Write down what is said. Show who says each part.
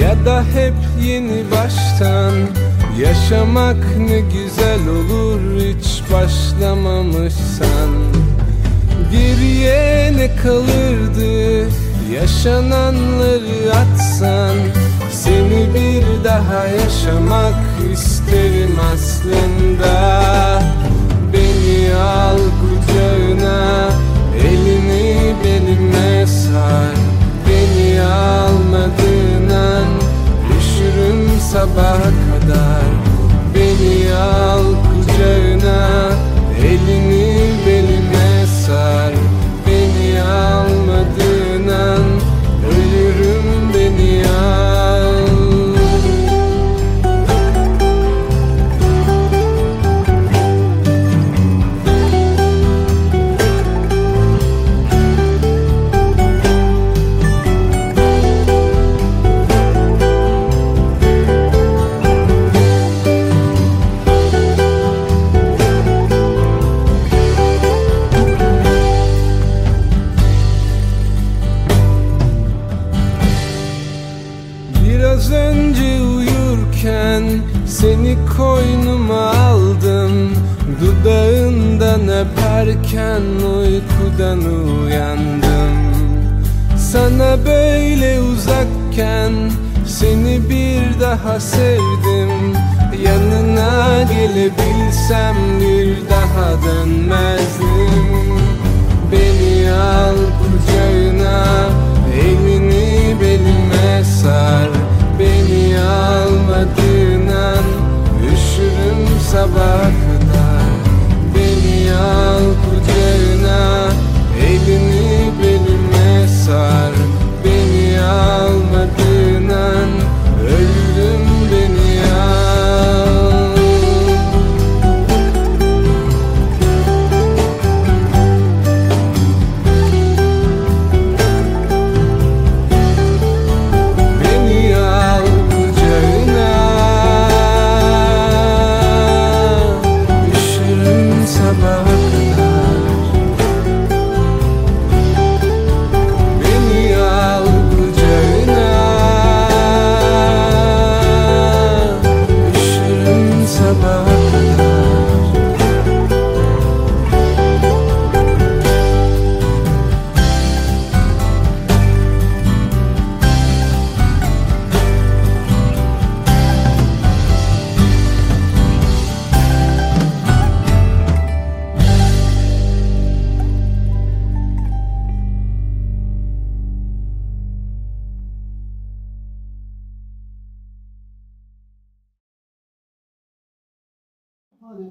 Speaker 1: ya da hep yeni baştan Yaşamak ne güzel olur hiç başlamamışsan. Geriye ne kalırdı yaşananları atsan. Seni bir daha yaşamak isterim aslında Ele seni koynuma aldım. Dudağından öperken uykudan uyandım. Sana böyle uzakken seni bir daha sevdim. Yanına gelebilsem bir daha dönmezdim